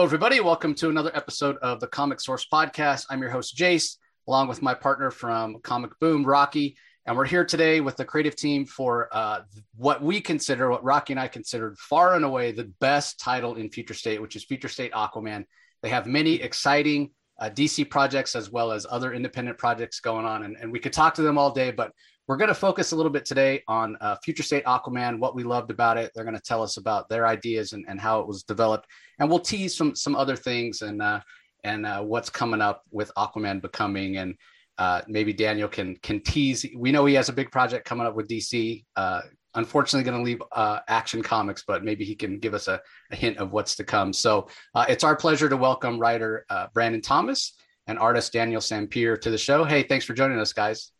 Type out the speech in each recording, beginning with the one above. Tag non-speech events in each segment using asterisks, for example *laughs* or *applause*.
Hello, everybody. Welcome to another episode of the Comic Source Podcast. I'm your host, Jace, along with my partner from Comic Boom, Rocky. And we're here today with the creative team for uh, what we consider, what Rocky and I considered far and away the best title in Future State, which is Future State Aquaman. They have many exciting uh, DC projects as well as other independent projects going on. And, and we could talk to them all day, but we're going to focus a little bit today on uh, Future State Aquaman, what we loved about it. They're going to tell us about their ideas and, and how it was developed, and we'll tease some some other things and uh, and uh, what's coming up with Aquaman becoming. And uh, maybe Daniel can can tease. We know he has a big project coming up with DC. Uh, unfortunately, going to leave uh, Action Comics, but maybe he can give us a, a hint of what's to come. So it's our pleasure to welcome writer Brandon Thomas and artist Daniel Sampere to the show. Hey, thanks for joining us, guys.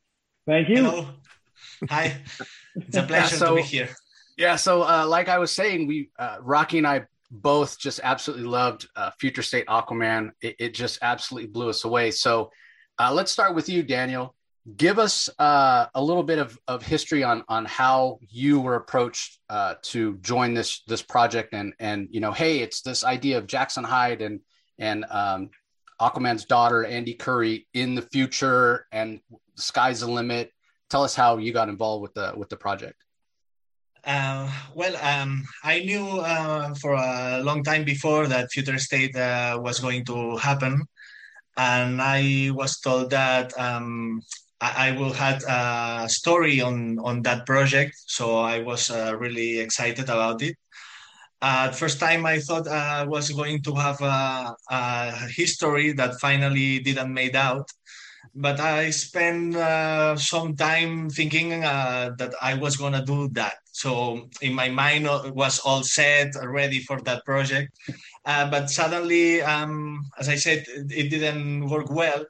Thank you. Hello. Hi. *laughs* It's a pleasure yeah, so, to be here. Yeah. So, uh, like I was saying, we uh, Rocky and I both just absolutely loved uh, Future State Aquaman. It, it, just absolutely blew us away. So, uh, let's start with you, Daniel. Give us uh, a little bit of, of history on on how you were approached uh, to join this this project, and and you know, hey, it's this idea of Jackson Hyde and and um, Aquaman's daughter, Andy Curry, in the future, and the sky's the limit. Tell us how you got involved with the with the project. Uh, well, um, I knew uh, for a long time before that Future State uh, was going to happen, and I was told that um, I, I, will have a story on on that project. So I was uh, really excited about it. At first time, I thought I was going to have a, a history that finally didn't made out but I spent uh, some time thinking uh, that I was gonna do that. So in my mind uh, was all set, ready for that project. Uh, but suddenly, um, as I said, it didn't work well.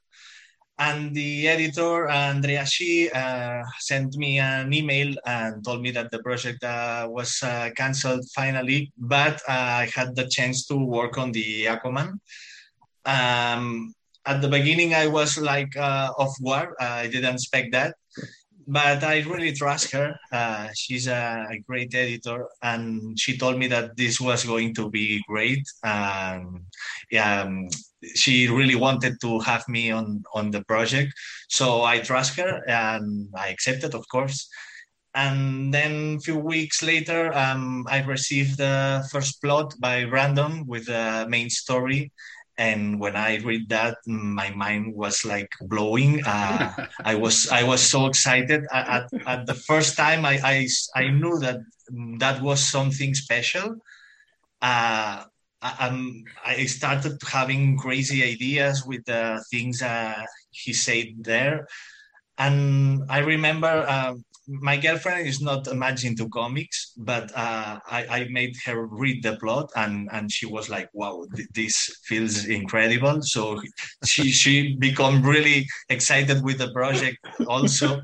And the editor, Andrea Shea, uh, sent me an email and told me that the project uh, was canceled finally, but I had the chance to work on the Aquaman. Um, at the beginning I was like uh, off guard. I didn't expect that, but I really trust her. Uh, she's a, a, great editor, and she told me that this was going to be great. Um, yeah, um, she really wanted to have me on on the project, so I trust her and I accepted, of course. And then a few weeks later, um, I received the first plot by Brandon with the main story and when i read that my mind was like blowing. Uh, i was i was so excited. At, at the first time I, I, I knew that that was something special. Uh, I, I started having crazy ideas with the things uh, he said there. And i remember uh, my girlfriend is not much into comics, but uh, I, I, made her read the plot, and, and she was like, "Wow, th- this feels incredible." So she she become really excited with the project also,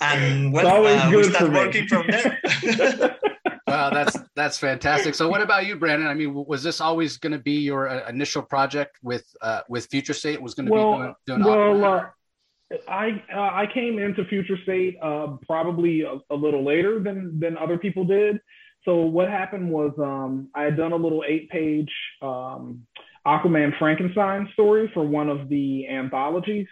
and well, uh, we start working from there. *laughs* wow, that's that's fantastic. So, what about you, Brandon? I mean, was this always going to be your uh, initial project with uh, with Future State? Was going to well, be doing, doing well. I uh, I came into Future State uh, probably a, a, little later than than other people did. So what happened was um, I had done a little eight page um, Aquaman Frankenstein story for one of the anthologies,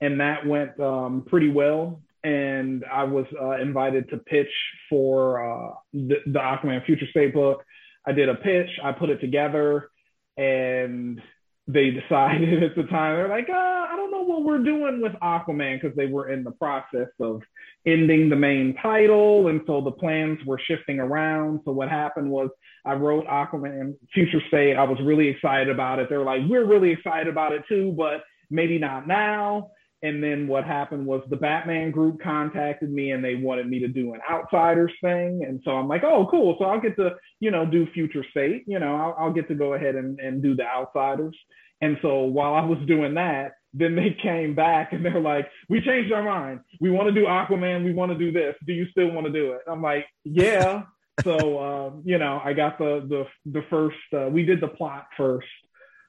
and that went um, pretty well. And I was uh, invited to pitch for uh, the, the Aquaman Future State book. I did a pitch. I put it together, and they decided *laughs* at the time they're like, uh, I don't know what we're doing with Aquaman because they were in the process of ending the main title, and so the plans were shifting around. So what happened was I wrote Aquaman Future State. I was really excited about it. They're like, we're really excited about it too, but maybe not now. And then what happened was the Batman group contacted me and they wanted me to do an outsiders thing. And so I'm like, oh, cool. So I'll get to, you know, do future state, you know, I'll, I'll get to go ahead and, and do the outsiders. And so while I was doing that, then they *laughs* came back and they're like, we changed our mind. We want to do Aquaman. We want to do this. Do you still want to do it? I'm like, yeah. so, uh, *laughs* you know, I got the, the, the first, uh, we did the plot first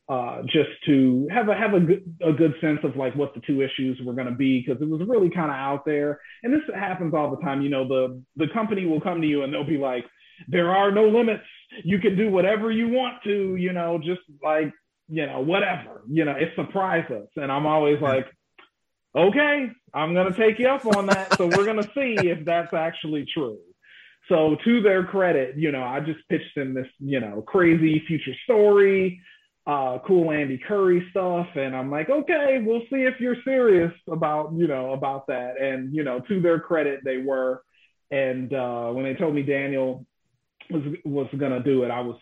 uh, just to have a have a good a good sense of like what the two issues were going to be because it was really kind of out there. And this happens all the time. You know, the the company will come to you and they'll be like, there are no limits. You can do whatever you want to, you know, just like, you know, whatever, you know, it surprised us. And I'm always like, okay, I'm going to take you up on that. So we're going to see if that's actually true. So to their credit, you know, I just pitched them this, you know, crazy future story, uh, cool Andy Curry stuff, and I'm like, okay, we'll see if you're serious about, you know, about that. And you know, to their credit, they were. And uh, when they told me Daniel was was gonna do it, I was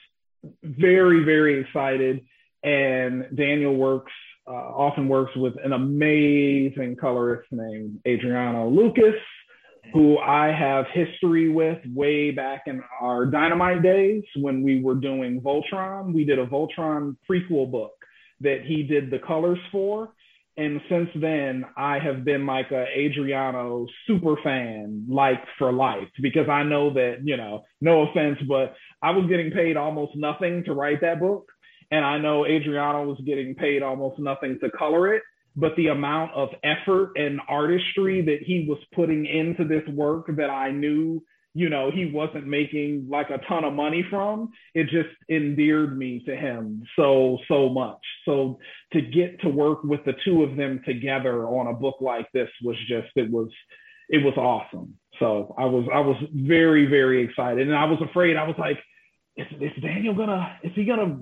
very very excited. And Daniel works uh, often works with an amazing colorist named Adriano Lucas who I have history with way back in our Dynamite days when we were doing Voltron. We did a Voltron prequel book that he did the colors for. And since then, I have been like a Adriano super fan, like for life, because I know that, you know, no offense, but I was getting paid almost nothing to write that book. And I know Adriano was getting paid almost nothing to color it but the amount of effort and artistry that he was putting into this work that I knew, you know, he wasn't making like a ton of money from, it just endeared me to him so, so much. So to get to work with the two of them together on a book like this was just, it was, it was awesome. So I was, I was very, very excited. And I was afraid, I was like, is, is Daniel gonna is he gonna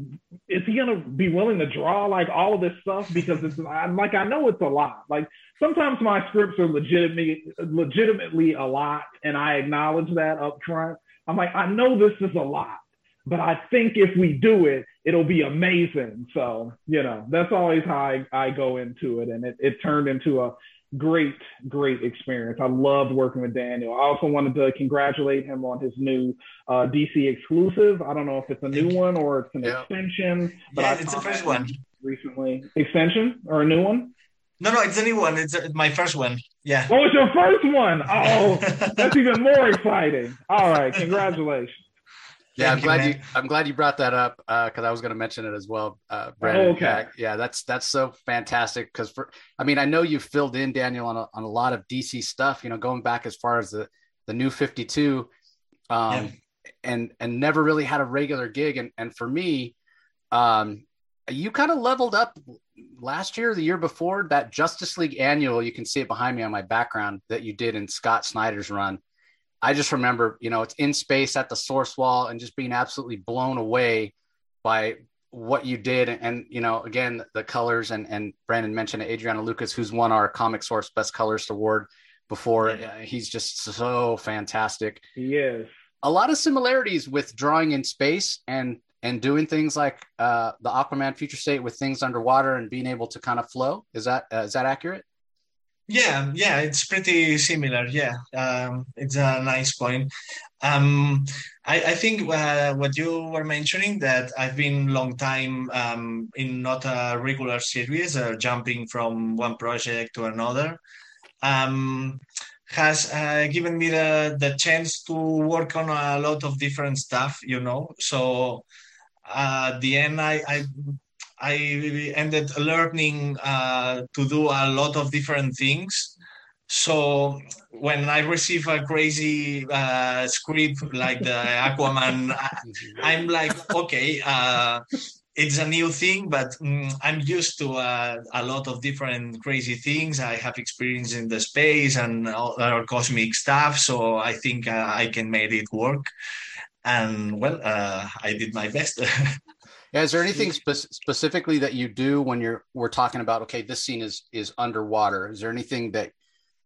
is he gonna be willing to draw like all of this stuff? Because it's I'm like I know it's a lot. Like sometimes my scripts are legitimately legitimately a lot and I acknowledge that up front I'm like I know this is a lot but I think if we do it it'll be amazing. So you know that's always how I, I go into it and it, it turned into a great, great experience. I loved working with Daniel. I also wanted to congratulate him on his new uh, DC exclusive. I don't know if it's a new one or it's an yeah. extension, but yeah, it's the first one recently. Extension or a new one? No, no, it's a new one. It's uh, my first one. Yeah. Oh, it's your first one. Oh, *laughs* that's even more exciting. All right, congratulations. Yeah, I'm glad you. I'm glad you brought that up because uh, I was going to mention it as well, uh, Brandon. Oh, okay. Yeah, that's that's so fantastic because for I mean I know you filled in Daniel on a, on a lot of DC stuff. You know, going back as far as the the new 52, um, yeah. and and never really had a regular gig. And and for me, um, you kind of leveled up last year, the year before that Justice League annual. You can see it behind me on my background that you did in Scott Snyder's run I just remember, you know, it's in space at the source wall and just being absolutely blown away by what you did. And, you know, again, the colors and, and Brandon mentioned Adriano Lucas, who's won our comic source best colorist award before. Yeah. He's just so fantastic. He is. A lot of similarities with drawing in space and and doing things like uh, the Aquaman future state with things underwater and being able to kind of flow. Is that uh, is that accurate? Yeah, yeah, it's pretty similar. Yeah, um, it's a nice point. Um, I, I, think uh, what you were mentioning that I've been long time um, in not a regular series, uh, jumping from one project to another, um, has uh, given me the the chance to work on a lot of different stuff. You know, so uh, at the end, I, I I ended learning uh, to do a lot of different things. So when I receive a crazy uh, script like the *laughs* Aquaman, I'm like, okay, uh, it's a new thing, but mm, I'm used to uh, a lot of different crazy things. I have experience in the space and other cosmic stuff, so I think uh, I can make it work. And well, uh, I did my best. *laughs* Yeah, is there anything spe- specifically that you do when you're we're talking about okay, this scene is is underwater? Is there anything that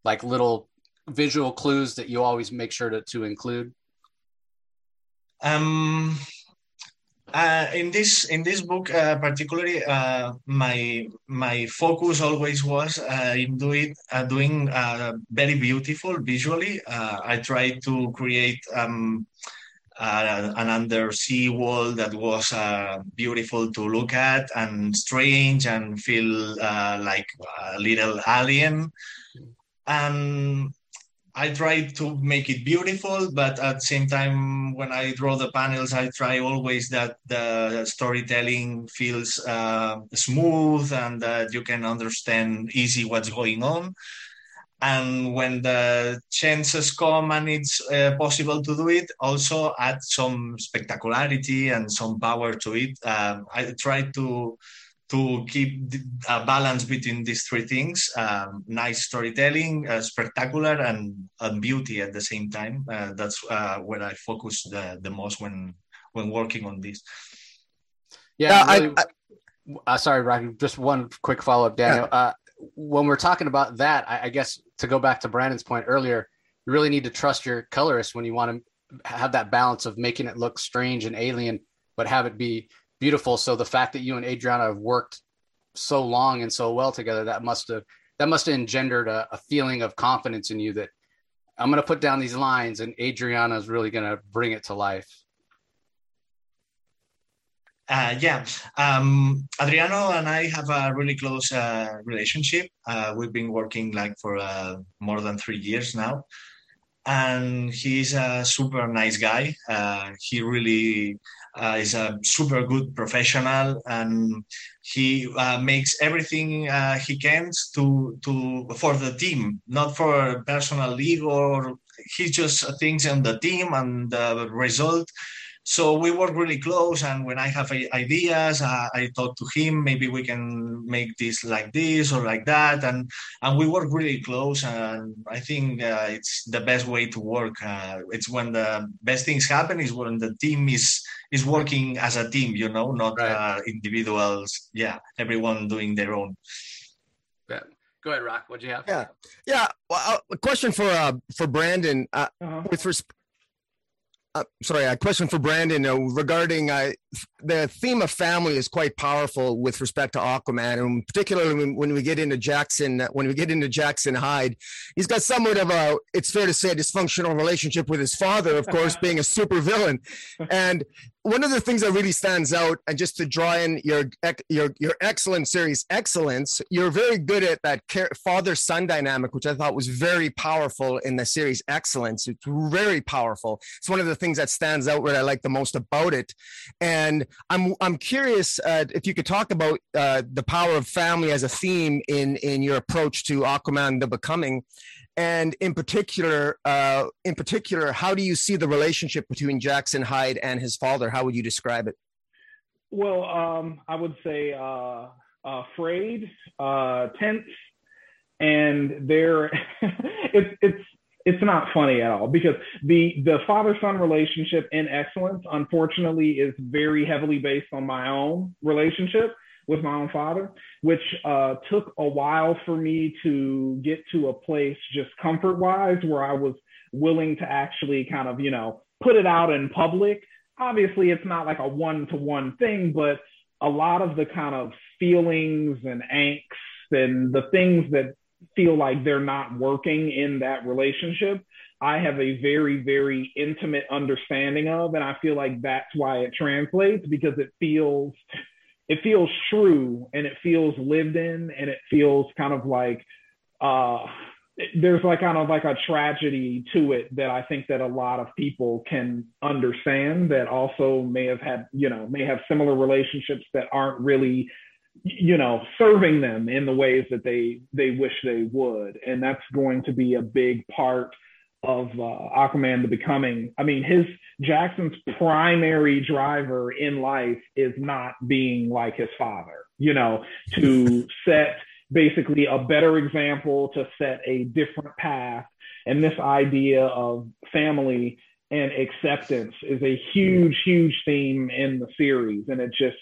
like little visual clues that you always make sure to, to include? Um uh, in this in this book uh, particularly uh, my my focus always was uh, in doing uh, doing uh, very beautiful visually i try to create um, uh, an undersea world that was uh, beautiful to look at and strange and feel uh, like a little alien. And I try to make it beautiful, but at the same time, when I draw the panels, I try always that the storytelling feels uh, smooth and that you can understand easy what's going on. And when the chances come and it's uh, possible to do it also add some spectacularity and some power to it. Um, i try to to keep a balance between these three things um, nice storytelling uh, spectacular and, and, beauty at the same time. Uh, that's uh, where i focus the, the most when when working on this. Yeah, really, I, I, uh, sorry Rocky, just one quick follow-up daniel. Yeah. Uh, when we're talking about that I, I guess to go back to brandon's point earlier you really need to trust your colorist when you want to have that balance of making it look strange and alien but have it be beautiful. So the fact that you and Adriano have worked so long and so well together, that must have that must have engendered a, a feeling of confidence in you that I'm going to put down these lines and Adriano is really going to bring it to life. Uh, yeah, um, Adriano and I have a really close uh, relationship. Uh, we've been working like for uh, more than three years now, and he's a super nice guy. Uh, he really uh, is a super good professional, and he makes everything he can to to for the team, not for personal ego. Or he just thinks on the team and the result so we work really close and when i have ideas uh, i talk to him maybe we can make this like this or like that and and we work really close and i think uh, it's the best way to work uh, it's when the best things happen is when the team is is working as a team you know not right. Uh, individuals yeah everyone doing their own yeah. Go ahead, Rock. What'd you have? Yeah, yeah. Well, uh, a question for uh, for Brandon uh, uh-huh. with respect uh, sorry, a question for Brandon uh, regarding uh, the theme of family is quite powerful with respect to Aquaman, and particularly when, when, we get into Jackson, when we get into Jackson Hyde, he's got somewhat of a, it's fair to say, a dysfunctional relationship with his father, of course, *laughs* being a super villain, and one of the things that really stands out, and just to draw in your your your excellent series excellence, you're very good at that father son dynamic, which I thought was very powerful in the series excellence. It's very powerful. It's one of the things that stands out what I like the most about it, and I'm I'm curious uh, if you could talk about uh, the power of family as a theme in in your approach to Aquaman: The Becoming, and in particular, uh, in particular, how do you see the relationship between Jackson Hyde and his father? How would you describe it? Well, um, I would say uh, afraid, uh, tense, and they're *laughs* it's it's it's not funny at all because the the father son relationship in excellence unfortunately is very heavily based on my own relationship with my own father, which uh, took a while for me to get to a place just comfort wise where I was willing to actually kind of, you know, put it out in public. Obviously, it's not like a one to one thing, but a lot of the kind of feelings and angst and the things that feel like they're not working in that relationship, I have a very, very intimate understanding of. And I feel like that's why it translates because it feels it feels true and it feels lived in and it feels kind of like uh, there's like kind of like a tragedy to it that I think that a lot of people can understand that also may have had, you know, may have similar relationships that aren't really, you know, serving them in the ways that they they wish they would. And that's going to be a big part of uh, Aquaman the Becoming. I mean, his Jackson's primary driver in life is not being like his father, you know, to *laughs* set basically a better example, to set a different path. And this idea of family and acceptance is a huge, huge theme in the series. And it just,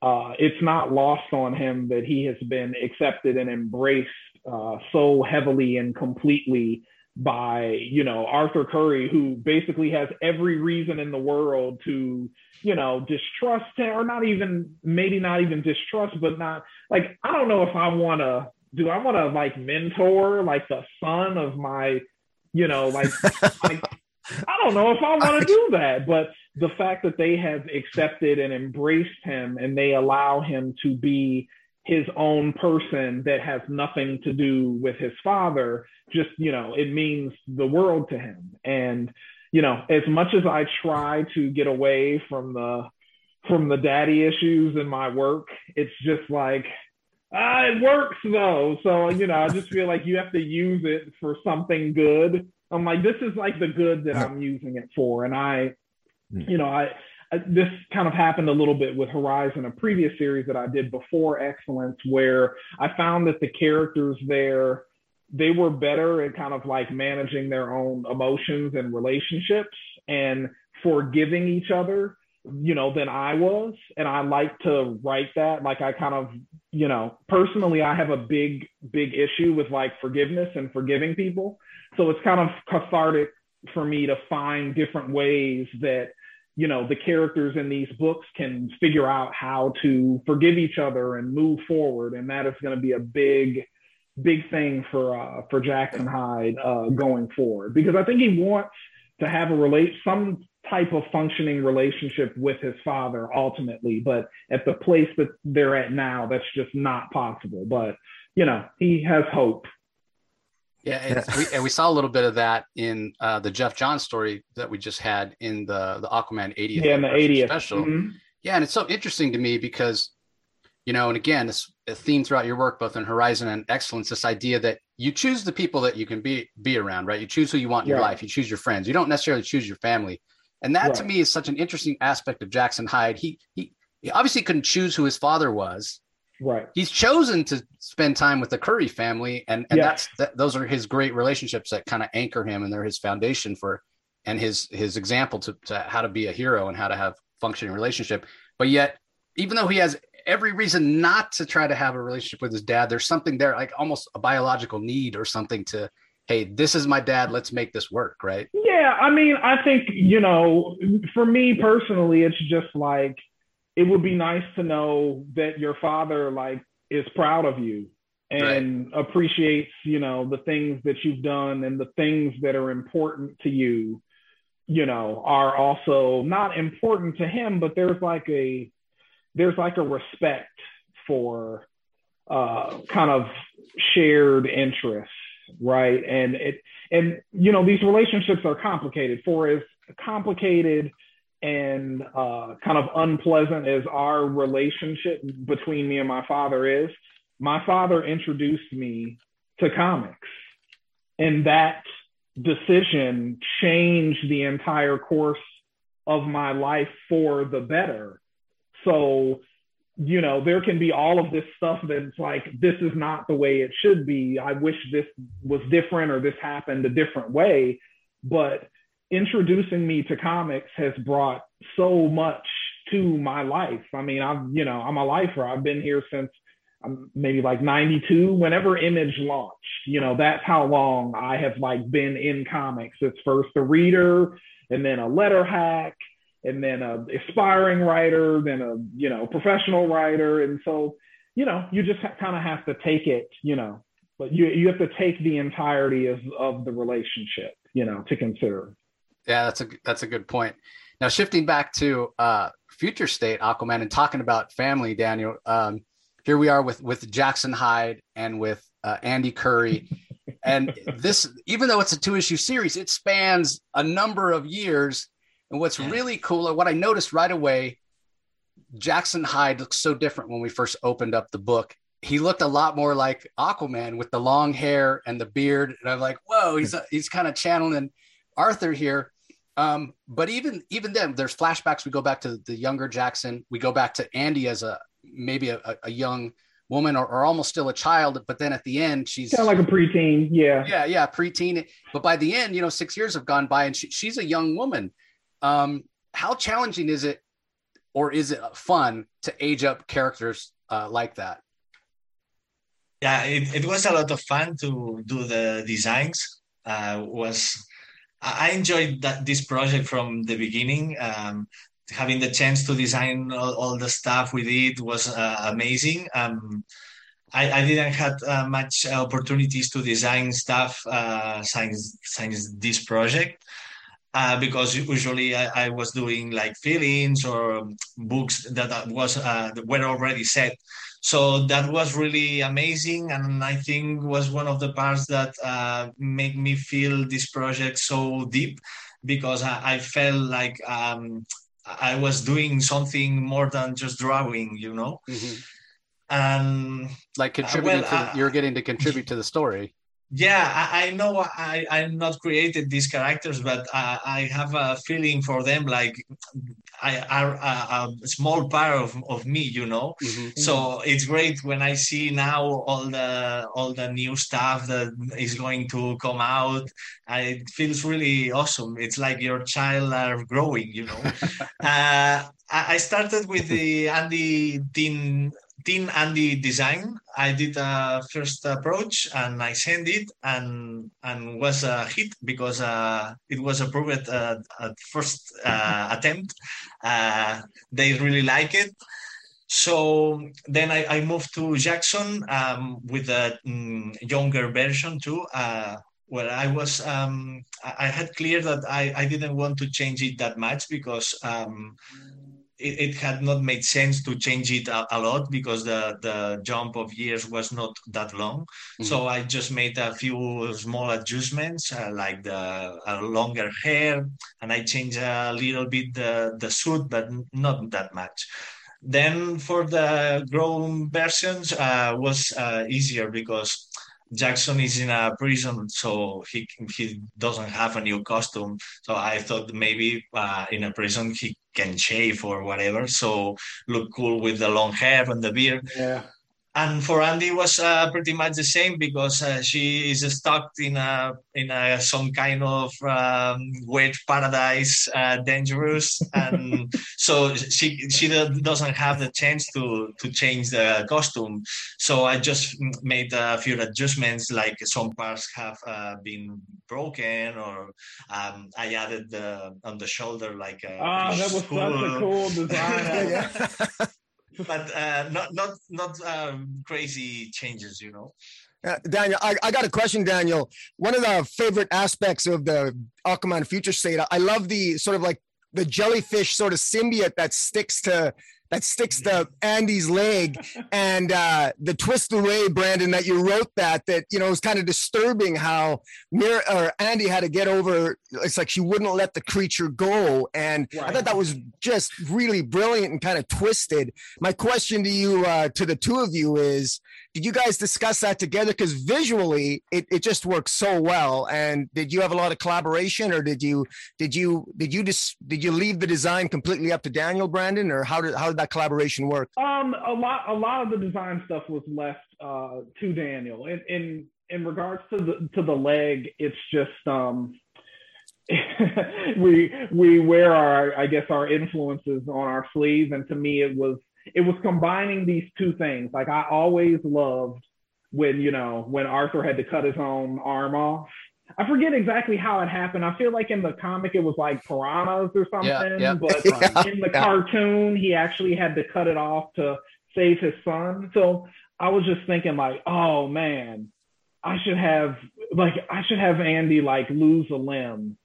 uh, it's not lost on him that he has been accepted and embraced uh, so heavily and completely by you know Arthur Curry, who basically has every reason in the world to you know distrust him, or not even maybe not even distrust, but not like I don't know if I want to do I want to like mentor like the son of my you know like *laughs* like I don't know if I want to do that, but the fact that they have accepted and embraced him and they allow him to be his own person that has nothing to do with his father just you know it means the world to him and you know as much as i try to get away from the from the daddy issues in my work it's just like Uh, it works though. So, you know, I just feel like you have to use it for something good. I'm like, this is like the good that I'm using it for. And I, hmm. you know, I, Uh, this kind of happened a little bit with Horizon, a previous series that I did before Excellence, where I found that the characters there, they were better at kind of like managing their own emotions and relationships and forgiving each other you know, than I was. And I like to write that. Like I kind of, you know, personally, I have a big, big issue with like forgiveness and forgiving people. So it's kind of cathartic for me to find different ways that, you know, the characters in these books can figure out how to forgive each other and move forward. And that is going to be a big, big thing for uh, for Jackson Hyde uh, going forward because I think he wants to have a relate some type of functioning relationship with his father ultimately but at the place that they're at now that's just not possible but you know he has hope yeah and, we, and we saw a little bit of that in uh, the Geoff Johns story that we just had in the the aquaman 80th yeah in the 80th special mm-hmm. yeah and it's so interesting to me because you know and again this a theme throughout your work both in horizon and excellence this idea that you choose the people that you can be be around right you choose who you want in yeah. your life you choose your friends you don't necessarily choose your family and that right. to me is such an interesting aspect of Jackson Hyde. He he he obviously couldn't choose who his father was. Right. He's chosen to spend time with the Curry family, and and that's that, those are his great relationships that kind of anchor him, and they're his foundation for and his his example to, to how to be a hero and how to have functioning relationship. But yet, even though he has every reason not to try to have a relationship with his dad, there's something there, like almost a biological need or something to hey, this is my dad, let's make this work, right? Yeah, I mean, I think, you know, for me personally, it's just like it would be nice to know that your father like is proud of you and right. appreciates, you know, the things that you've done and the things that are important to you, you know, are also not important to him, but there's like a there's like a respect for uh kind of shared interests right? And it and you know these relationships are complicated. For as complicated and uh, kind of unpleasant as our relationship between me and my father is, my father introduced me to comics, and that decision changed the entire course of my life for the better. So you know, there can be all of this stuff that's like, this is not the way it should be. I wish this was different or this happened a different way. But introducing me to comics has brought so much to my life. I mean, I'm, you know, I'm a lifer. I've been here since um, maybe like 92, whenever Image launched. You know, that's how long I have like been in comics. It's first a reader and then a letter hack and then a aspiring writer, then a you know professional writer, and so you know you just kind of have to take it, you know, but you you have to take the entirety of of the relationship, you know, to consider. Yeah, that's a that's a good point. Now shifting back to uh, future state Aquaman and talking about family, Daniel. Um, here we are with with Jackson Hyde and with uh, Andy Curry. *laughs* and this, even though it's a two issue series, it spans a number of years and what's yeah. really cool, what I noticed right away, Jackson Hyde looks so different when we first opened up the book. He looked a lot more like Aquaman with the long hair and the beard, and I'm like, whoa, he's a, he's kind of channeling Arthur here. Um, but even even then, there's flashbacks. We go back to the younger Jackson. We go back to Andy as a maybe a, a young woman or, or, almost still a child. But then at the end, she's kind of like a preteen. Yeah, yeah, yeah, preteen. But by the end, you know, six years have gone by, and she, she's a young woman. Um, how challenging is it, or is it fun to age up characters uh, like that? Yeah, it, it was a lot of fun to do the designs. Uh, was I enjoyed that this project from the beginning. Um, having the chance to design all, all the stuff we did was uh, amazing. Um, I, I, didn't have uh, much opportunities to design stuff uh, since, since this project uh, because usually I, I, was doing like feelings or books that was uh, were already set. So that was really amazing, and I think was one of the parts that uh, made me feel this project so deep because I, I felt like um, I was doing something more than just drawing, you know. Mm-hmm. And like contributing uh, well, to, you're getting to contribute to the story yeah i, I know i i'm not created these characters but I, I have a feeling for them like i are a, a, small part of, of me you know? Mm-hmm. so it's great when i see now all the all the new stuff that is going to come out. It feels really awesome. It's like your child are growing you know? *laughs* Uh, I started with the Andy Dean Team Andy design. I did a first approach and I sent it and and was a hit because uh, it was approved uh, at first uh, attempt. Uh, they really like it. So then I, I moved to Jackson um, with a mm, younger version too. Uh, where I was, um, I had clear that I, I didn't want to change it that much because um, it, it, had not made sense to change it a, a, lot because the, the jump of years was not that long. Mm-hmm. So I just made a few small adjustments, uh, like the uh, longer hair, and I changed a little bit the, the suit, but not that much. Then for the grown versions uh, was uh, easier because Jackson is in a prison, so he he doesn't have a new costume. So I thought maybe uh, in a prison he can shave or whatever, so look cool with the long hair and the beard. Yeah and for Andy was uh, pretty much the same because uh, she is stuck in a in a some kind of um, wet paradise, uh, dangerous, *laughs* and so she she doesn't have the chance to to change the costume. So I just made a few adjustments, like some parts have uh, been broken, or um, I added the on the shoulder like. Ah, that was cool. such a cool *laughs* design. *laughs* but uh, not not not um, crazy changes, you know. Uh, Daniel, I, I got a question, Daniel. One of the favorite aspects of the Aquaman Future State, I love the sort of like the jellyfish sort of symbiote that sticks to that sticks to Andy's leg *laughs* and uh, the twist away, Brandon, that you wrote that, that, you know, it was kind of disturbing how Mir- or Andy had to get over. It's like she wouldn't let the creature go. And right. I thought that was just really brilliant and kind of twisted. My question to you, uh, to the two of you is, did you guys discuss that together? Because visually, it, it just works so well. And did you have a lot of collaboration, or did you did you did you just did you leave the design completely up to Daniel Brandon, or how did how did that collaboration work? Um, a lot a lot of the design stuff was left uh, to Daniel. In in in regards to the to the leg, it's just um, *laughs* we we wear our I guess our influences on our sleeves, and to me, it was it was combining these two things. Like I always loved when, you know, when Arthur had to cut his own arm off. I forget exactly how it happened. I feel like in the comic it was like piranhas or something, yeah, yeah. but *laughs* yeah, in the cartoon he actually had to cut it off to save his son. So I was just thinking like, oh man, I should have like I should have Andy like lose a limb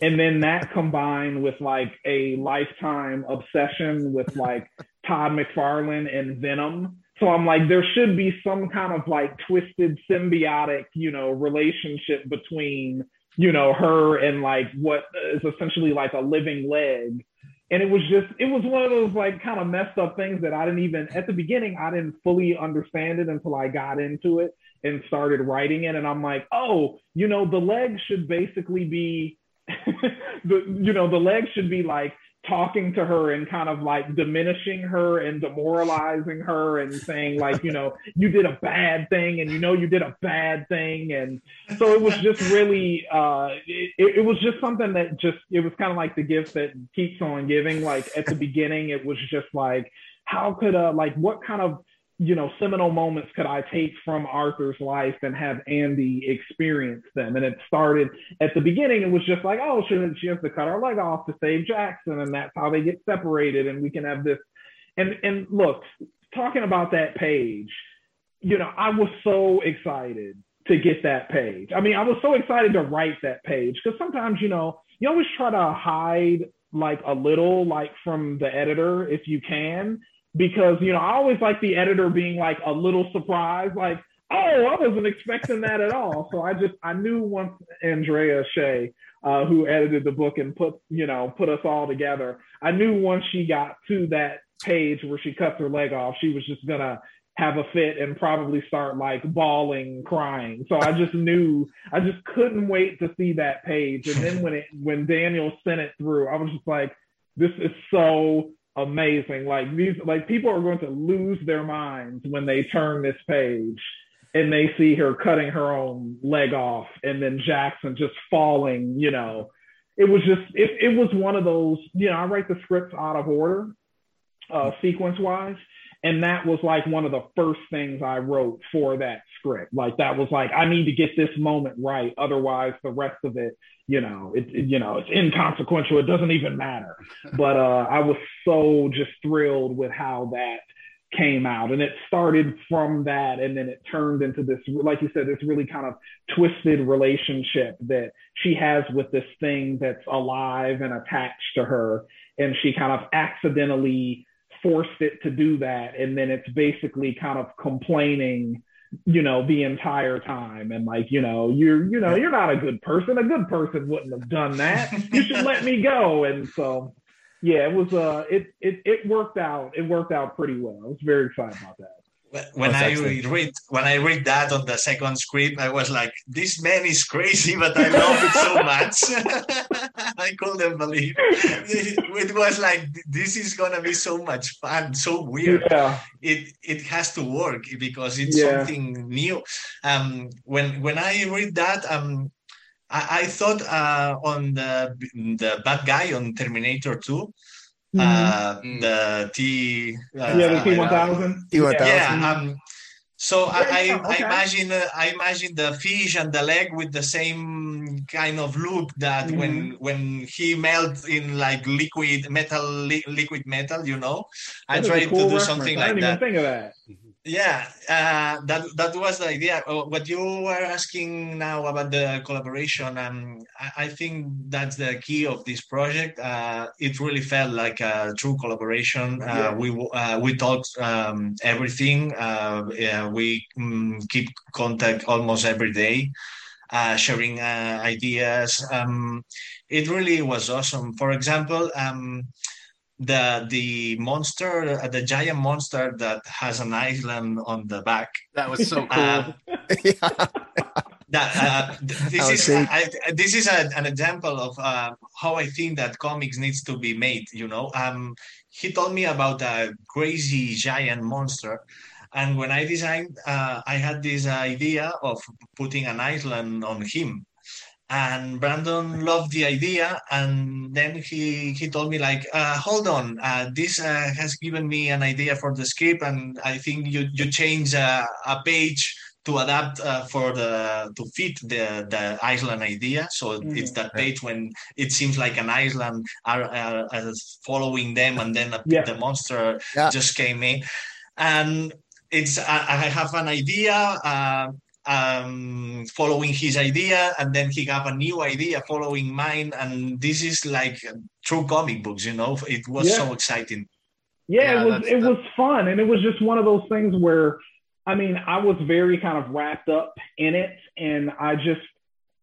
and then that combined with like a lifetime obsession with like Todd McFarlane and Venom. So I'm like, there should be some kind of like twisted symbiotic, you know, relationship between, you know, her and like what is essentially like a living leg. And it was just, it was one of those like kind of messed up things that I didn't even, at the beginning, I didn't fully understand it until I got into it and started writing it. And I'm like, oh, you know, the leg should basically be *laughs* the you know the leg should be like talking to her and kind of like diminishing her and demoralizing her and saying like you know *laughs* you did a bad thing and you know you did a bad thing. And so it was just really uh it, it was just something that just it was kind of like the gift that keeps on giving. Like at the beginning it was just like how could uh like what kind of you know, seminal moments could I take from Arthur's life and have Andy experience them? And it started at the beginning, it was just like, oh, she, she has to cut her leg off to save Jackson, and that's how they get separated, and we can have this. And and look, talking about that page, you know, I was so excited to get that page. I mean, I was so excited to write that page because sometimes, you know, you always try to hide like a little like from the editor if you can because you know I always like the editor being like a little surprised, like, oh, I wasn't expecting that at all. So I just I knew once Andrea Shea, uh, who edited the book and put you know put us all together, I knew once she got to that page where she cuts her leg off, she was just gonna have a fit and probably start like bawling, crying. So I just knew I just couldn't wait to see that page. And then when it when Daniel sent it through, I was just like, this is so amazing. Like these like people are going to lose their minds when they turn this page and they see her cutting her own leg off and then Jackson just falling, you know. It was just it, it was one of those, you know, I write the scripts out of order, uh, sequence wise. And that was like one of the first things I wrote for that script. Like that was like, I need to get this moment right. Otherwise the rest of it, you know, it, it you know, it's inconsequential. It doesn't even matter. *laughs* But uh, I was so just thrilled with how that came out and it started from that and then it turned into this like you said this really kind of twisted relationship that she has with this thing that's alive and attached to her and she kind of accidentally forced it to do that and then it's basically kind of complaining you know the entire time and like you know you're you know you're not a good person a good person wouldn't have done that you should let me go and so yeah, it was uh it it it worked out. It worked out pretty well. I was very excited about that. When I read when I read that on the second script, I was like, "This man is crazy, but I love it so *laughs* much." *laughs* I couldn't believe it. it was like, "This is gonna be so much fun, so weird." Yeah. It it has to work because it's yeah. something new. Um, when when I read that, um, I, I thought uh, on the the bad guy on Terminator 2, mm-hmm. uh, mm. the T. Uh, yeah, the T one thousand. T one thousand. Yeah. Um, so I, I, okay. I, imagine uh, I imagine the fish and the leg with the same kind of look that mm-hmm. when when he melts in like liquid metal li- liquid metal, you know. That I tried cool to do reference. something like that. think of that. Yeah, uh, that that was the idea. Uh, what you were asking now about the collaboration, um, I, I think that's the key of this project. Uh, it really felt like a true collaboration. Uh, yeah. We uh, we talked um, everything. Uh, yeah, we um, keep contact almost every day, sharing ideas. Um, it really was awesome. For example. Um, the the monster, uh, the giant monster that has an island on the back. That was so uh, cool. *laughs* Uh, that uh, this is I, this is a, an example of uh, how I think that comics needs to be made. You know, um, he told me about a crazy giant monster, and when I designed, uh, I had this idea of putting an island on him and Brandon loved the idea. And then he he told me like, uh, hold on, uh, this uh, has given me an idea for the script, and I think you you change a page to adapt uh, for the to fit the the island idea. So mm-hmm. it's that page when it seems like an island are, are, are following them, and then a, yeah. the monster yeah. just came in, and it's I, I have an idea uh, um, following his idea, and then he got a new idea following mine, and this is like true comic books. You know, it was yeah. so exciting. Yeah, yeah it was it was fun, and it was just one of those things where, I mean, I was very kind of wrapped up in it, and I just,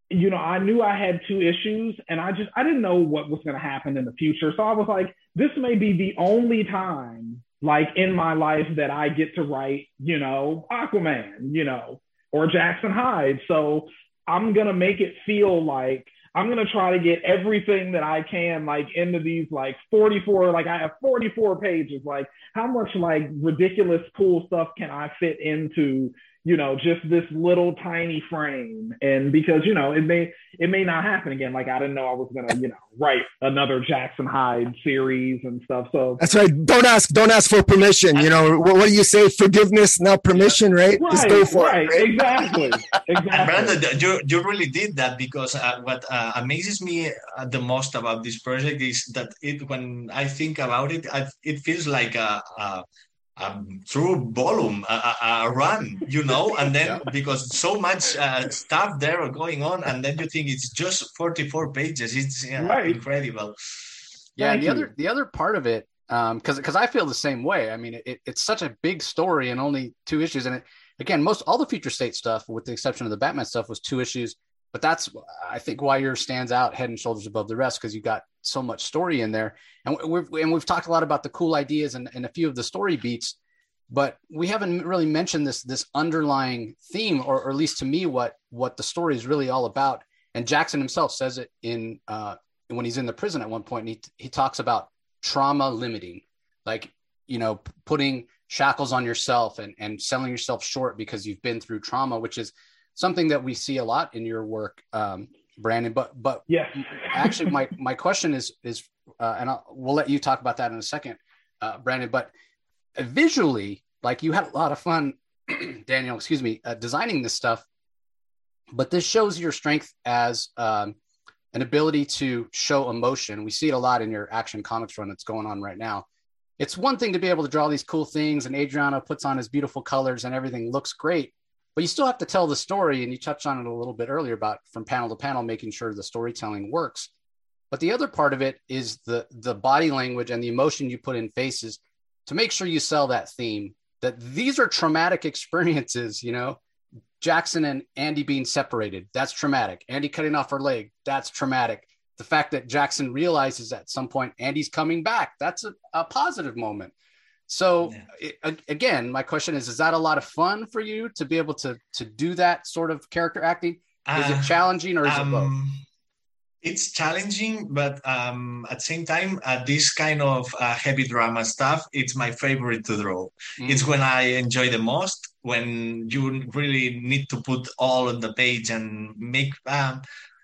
you know, I knew I had two issues, and I just I didn't know what was going to happen in the future, so I was like, this may be the only time like in my life that I get to write, you know, Aquaman, you know, or Jackson Hyde. So I'm gonna make it feel like I'm gonna try to get everything that I can like into these like 44, like I have 44 pages. Like how much like ridiculous cool stuff can I fit into you know, just this little tiny frame. And because, you know, it may it may not happen again. Like I didn't know I was gonna, you know, write another Jackson Hyde series and stuff. So that's right. Don't ask, don't ask for permission. You know, what, what do you say? Forgiveness, not permission, right? right Just go for right, it. Right? Exactly. *laughs* exactly. Brandon, you, you really did that because uh, what uh, amazes me uh, the most about this project is that it when I think about it, I, it feels like a, a um, through volume, a, a, run, you know, *laughs* and then yeah. because so much uh, stuff there are going on, and then you think it's just 44 pages. It's yeah, right. incredible. Yeah, Thank the you. other the other part of it, because um, because I feel the same way. I mean, it, it's such a big story and only two issues, and it again, most all the future state stuff, with the exception of the Batman stuff, was two issues. But that's I think why yours stands out head and shoulders above the rest because you got so much story in there. And we've and we've talked a lot about the cool ideas and, and a few of the story beats. but we haven't really mentioned this this underlying theme, or, or at least to me, what what the story is really all about. And Jackson himself says it in uh, when he's in the prison at one point. he he talks about trauma limiting, like you know, putting shackles on yourself and and selling yourself short because you've been through trauma, which is something that we see a lot in your work, um, Brandon. But but yeah, actually, my *laughs* my question is is, uh, and I'll, we'll let you talk about that in a second, uh, Brandon. But visually, like you had a lot of fun, *clears throat* Daniel. Excuse me, uh, designing this stuff. But this shows your strength as um, an ability to show emotion. We see it a lot in your action comics run that's going on right now. It's one thing to be able to draw these cool things, and Adriano puts on his beautiful colors, and everything looks great but you still have to tell the story and you touched on it a little bit earlier about from panel to panel making sure the storytelling works. But the other part of it is the the body language and the emotion you put in faces to make sure you sell that theme that these are traumatic *laughs* experiences you know? Jackson and andy being separated that's traumatic. Andy cutting off her leg that's traumatic. The fact that jackson realizes at some point andy's coming back that's a, a positive moment so yeah. it, again, my question is: Is that a lot of fun for you to be able to to do that sort of character acting? Is uh, it challenging or is um, it both? Um, it's challenging, but um, at the same time, uh, this kind of uh, heavy drama stuff, it's my favorite to draw. Mm. It's when I enjoy the most, when you really need to put all on the page and make. Um,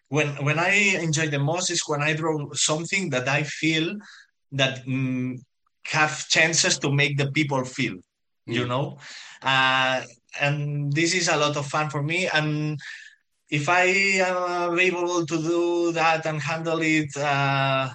when when I enjoy the most is when I draw something that I feel that mm, have chances to make the people feel, mm. you know? Uh, and this is a lot of fun for me. And if I am able to do that and handle it uh,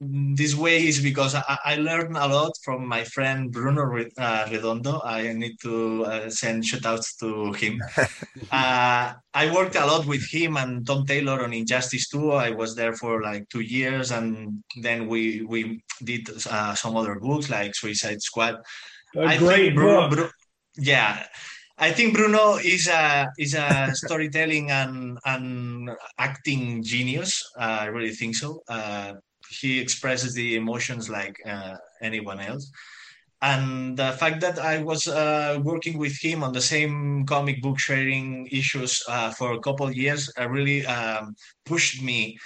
this way is because I, I, learned a lot from my friend Bruno uh, Redondo. I need to uh, send shoutouts to him. *laughs* uh, I worked a lot with him and Tom Taylor on Injustice 2. I was there for like two years, and then we we did uh, some other books like Suicide Squad. A I great Bruno, Bruno, yeah. I think Bruno is a is a *laughs* storytelling and and acting genius. Uh, I really think so. Uh, he expresses the emotions like uh, anyone else and the fact that I was uh, working with him on the same comic book sharing issues uh, for a couple years uh, really um, pushed me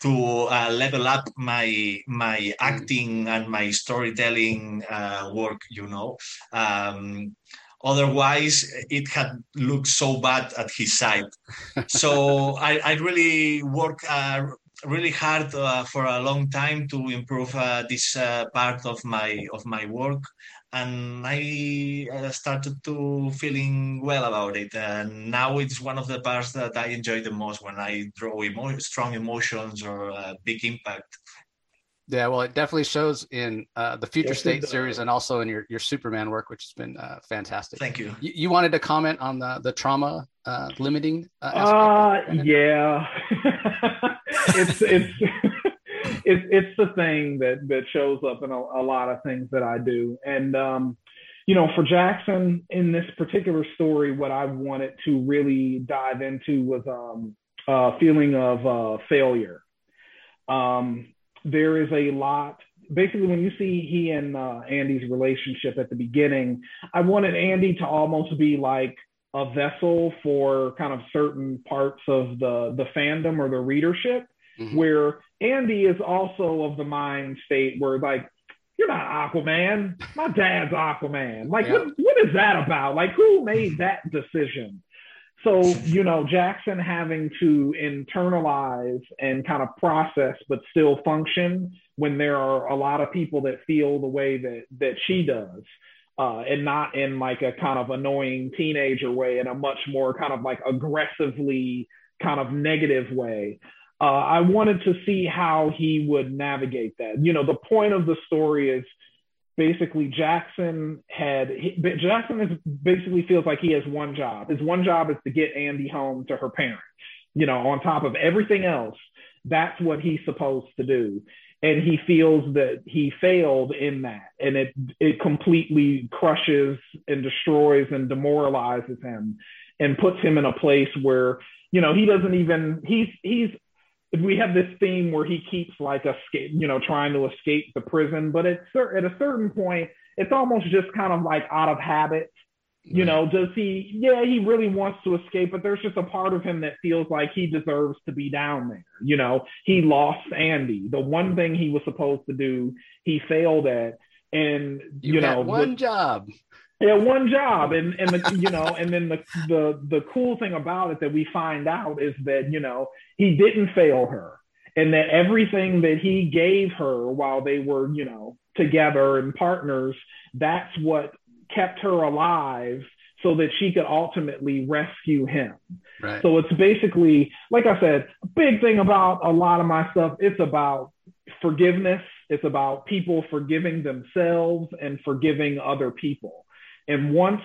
to uh, level up my my acting and my storytelling uh, work. You know, um, otherwise it had looked so bad at his side. *laughs* so I, I really work uh, really hard uh, for a long time to improve uh, this uh, part of my of my work. And i uh, started to feeling well about it. And now it's one of the parts that i enjoy the most when i draw emo- strong emotions or uh, big impact yeah, well, it definitely shows in uh, the Future yes, State series and also in your, your Superman work, which has been uh, fantastic. Thank you. you. you. wanted to comment on the the trauma uh, limiting? Uh, uh yeah, *laughs* it's it's *laughs* it's it's the thing that that shows up in a, a lot of things that I do, and um, you know, for Jackson in this particular story, what I wanted to really dive into was um, a feeling of uh, failure. Um, there is a lot basically when you see he and uh, Andy's relationship at the beginning, I wanted Andy to almost be like a vessel for kind of certain parts of the the fandom or the readership, mm-hmm. where Andy is also of the mind state where like you're not Aquaman, my dad's Aquaman. Like yeah. what what is that about? Like who made that decision? So, you know, Jackson having to internalize and kind of process, but still function when there are a lot of people that feel the way that that she does, uh, and not in like a kind of annoying teenager way, in a much more kind of like aggressively kind of negative way. Uh, I wanted to see how he would navigate that. You know, the point of the story is basically Jackson had he, Jackson is basically feels like he has one job. His one job is to get Andy home to her parents. You know, on top of everything else, that's what he's supposed to do. And he feels that he failed in that, and it it completely crushes and destroys and demoralizes him, and puts him in a place where you know he doesn't even he's he's we have this theme where he keeps like escape, you know, trying to escape the prison, but at, at a certain point, it's almost just kind of like out of habit. You know, does he, yeah, he really wants to escape, but there's just a part of him that feels like he deserves to be down there. You know, he lost Andy. The one thing he was supposed to do, he failed at. And, you, you know, one the, job. Yeah, one job. And, and the, you know, and then the, the, the cool thing about it that we find out is that, you know, he didn't fail her and that everything that he gave her while they were, you know, together and partners, that's what kept her alive so that she could ultimately rescue him. Right. So it's basically, like I said, a big thing about a lot of my stuff, it's about forgiveness. It's about people forgiving themselves and forgiving other people. And once,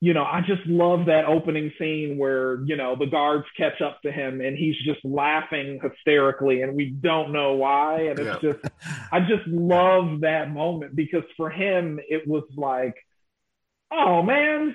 you know, I just love that opening scene where, you know, the guards catch up to him and he's just laughing hysterically and we don't know why. And it's yeah. just, I just love that moment because for him, it was like, oh man,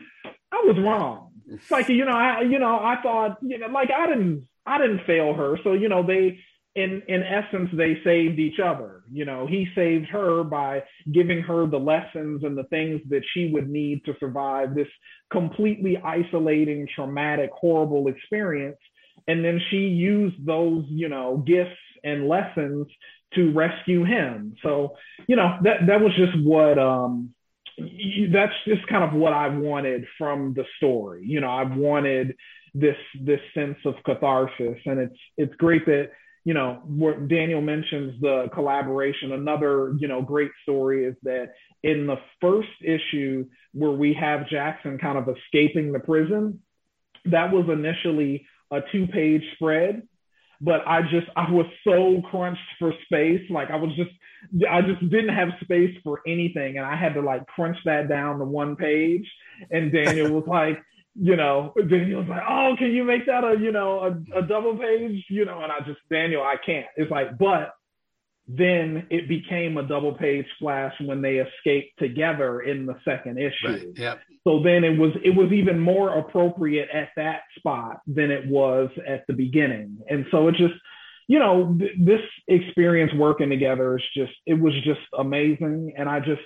I was wrong. It's like you know, I you know, I thought you know, like I didn't I didn't fail her. So you know, they in in essence they saved each other. You know, he saved her by giving her the lessons and the things that she would need to survive this completely isolating, traumatic, horrible experience. And then she used those, you know, gifts and lessons to rescue him. So, you know, that that was just what um that's just kind of what I wanted from the story. You know, I wanted this this sense of catharsis, and it's it's great that you know what Daniel mentions the collaboration. Another you know great story is that in the first issue where we have Jackson kind of escaping the prison, that was initially a two page spread but I just I was so crunched for space. Like I was just I just didn't have space for anything, and I had to like crunch that down to one page. And Daniel was like, you know, Daniel was like, oh, can you make that a you know a, a double page? You know, and I just Daniel, I can't. It's like, but then it became a double page splash when they escaped together in the second issue. Right. Yep. So then it was it was even more appropriate at that spot than it was at the beginning. And so it just you know th- this experience working together is just it was just amazing and I just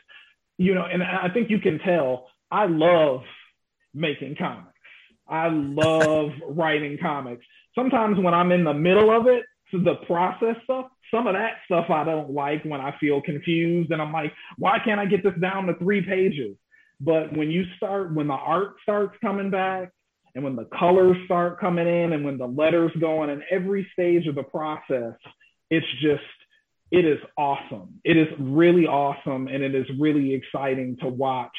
you know and I think you can tell I love making comics. I love *laughs* writing comics. Sometimes when I'm in the middle of it, the process stuff, some of that stuff I don't like when I feel confused and I'm like, why can't I get this down to three pages? But when you start, when the art starts coming back and when the colors start coming in and when the letters go in and every stage of the process, it's just, it is awesome. It is really awesome. And it is really exciting to watch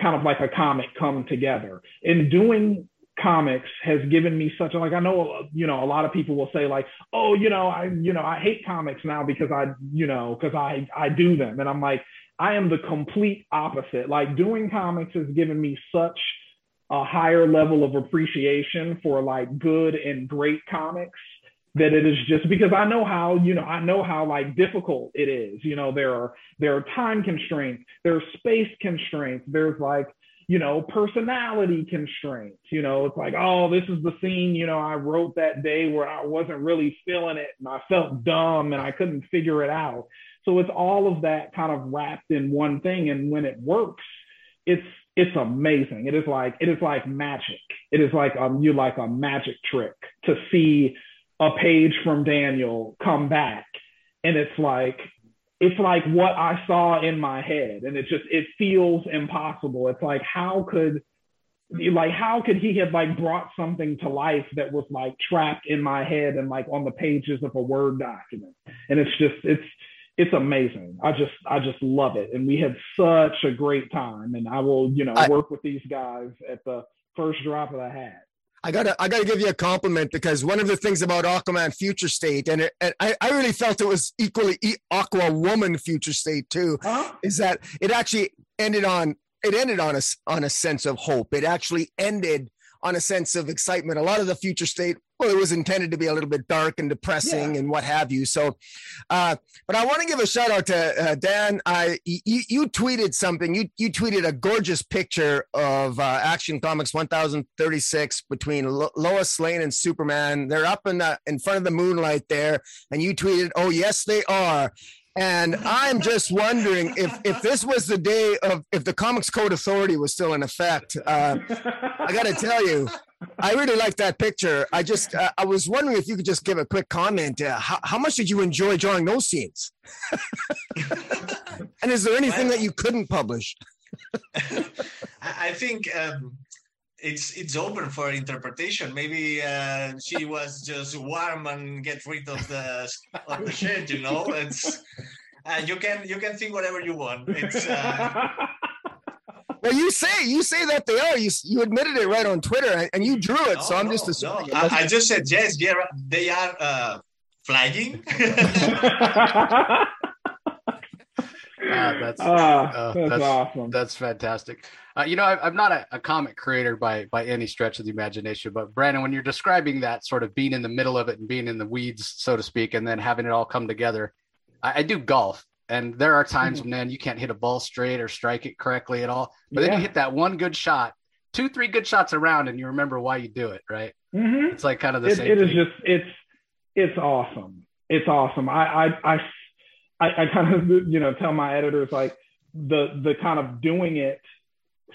kind of like a comic come together. And doing comics has given me such a like I know you know a lot of people will say like oh you know I you know I hate comics now because I you know because I I do them and I'm like I am the complete opposite like doing comics has given me such a higher level of appreciation for like good and great comics that it is just because I know how you know I know how like difficult it is you know there are there are time constraints there are space constraints there's like you know, personality constraints. You know, it's like, oh, this is the scene, you know, I wrote that day where I wasn't really feeling it and I felt dumb and I couldn't figure it out. So it's all of that kind of wrapped in one thing. And when it works, it's it's amazing. It is like it is like magic. It is like um you like a magic trick to see a page from Daniel come back. And it's like it's like what I saw in my head, and it just it feels impossible. It's like how could like how could he have like brought something to life that was like trapped in my head and like on the pages of a word document? And it's just it's it's amazing. I just i just love it. And we had such a great time. And i will you know I, work with these guys at the first drop of the hat I gotta I gotta give you a compliment because one of the things about Aquaman Future State, and, it, and I, I really felt it was equally Aqua Woman Future State too, huh? is that it actually ended on it ended on a on a sense of hope. It actually ended on a sense of excitement. A lot of the future state, well, it was intended to be a little bit dark and depressing yeah. and what have you. So, uh, but I want to give a shout out to uh, Dan. I you, you tweeted something. You you tweeted a gorgeous picture of uh, Action Comics 1036 between Lo- Lois Lane and Superman. They're up in the in front of the moonlight there, and you tweeted, "Oh yes, they are." And I'm just wondering if if this was the day of if the Comics Code Authority was still in effect. Uh, I got to tell you, I really like that picture. I just uh, I was wondering if you could just give a quick comment. Uh, how, how much did you enjoy drawing those scenes? *laughs* and is there anything well, that you couldn't publish? *laughs* I think um, it's it's open for interpretation. Maybe uh, she was just warm and get rid of the *laughs* of the shit. You know, it's uh, you can you can think whatever you want. It's. Well, you say you say that they are. You you admitted it right on Twitter, and you drew it. No, so I'm no, just assuming. No. I, I, just said yes. Yeah, they are uh, flying. Uh, *laughs* *laughs* that's uh, that's, that's, awesome. That's fantastic. Uh, you know, I, am not a, a, comic creator by by any stretch of the imagination, but Brandon, when you're describing that sort of being in the middle of it and being in the weeds, so to speak, and then having it all come together, I, I do golf, and there are times mm-hmm. when you can't hit a ball straight or strike it correctly at all, but yeah. then you hit that one good shot, two, three good shots around, and you remember why you do it, right? Mm-hmm. It's like kind of the it, same. It is just it's it's awesome. It's awesome. I I I I, I kind of you know tell my editors like the the kind of doing it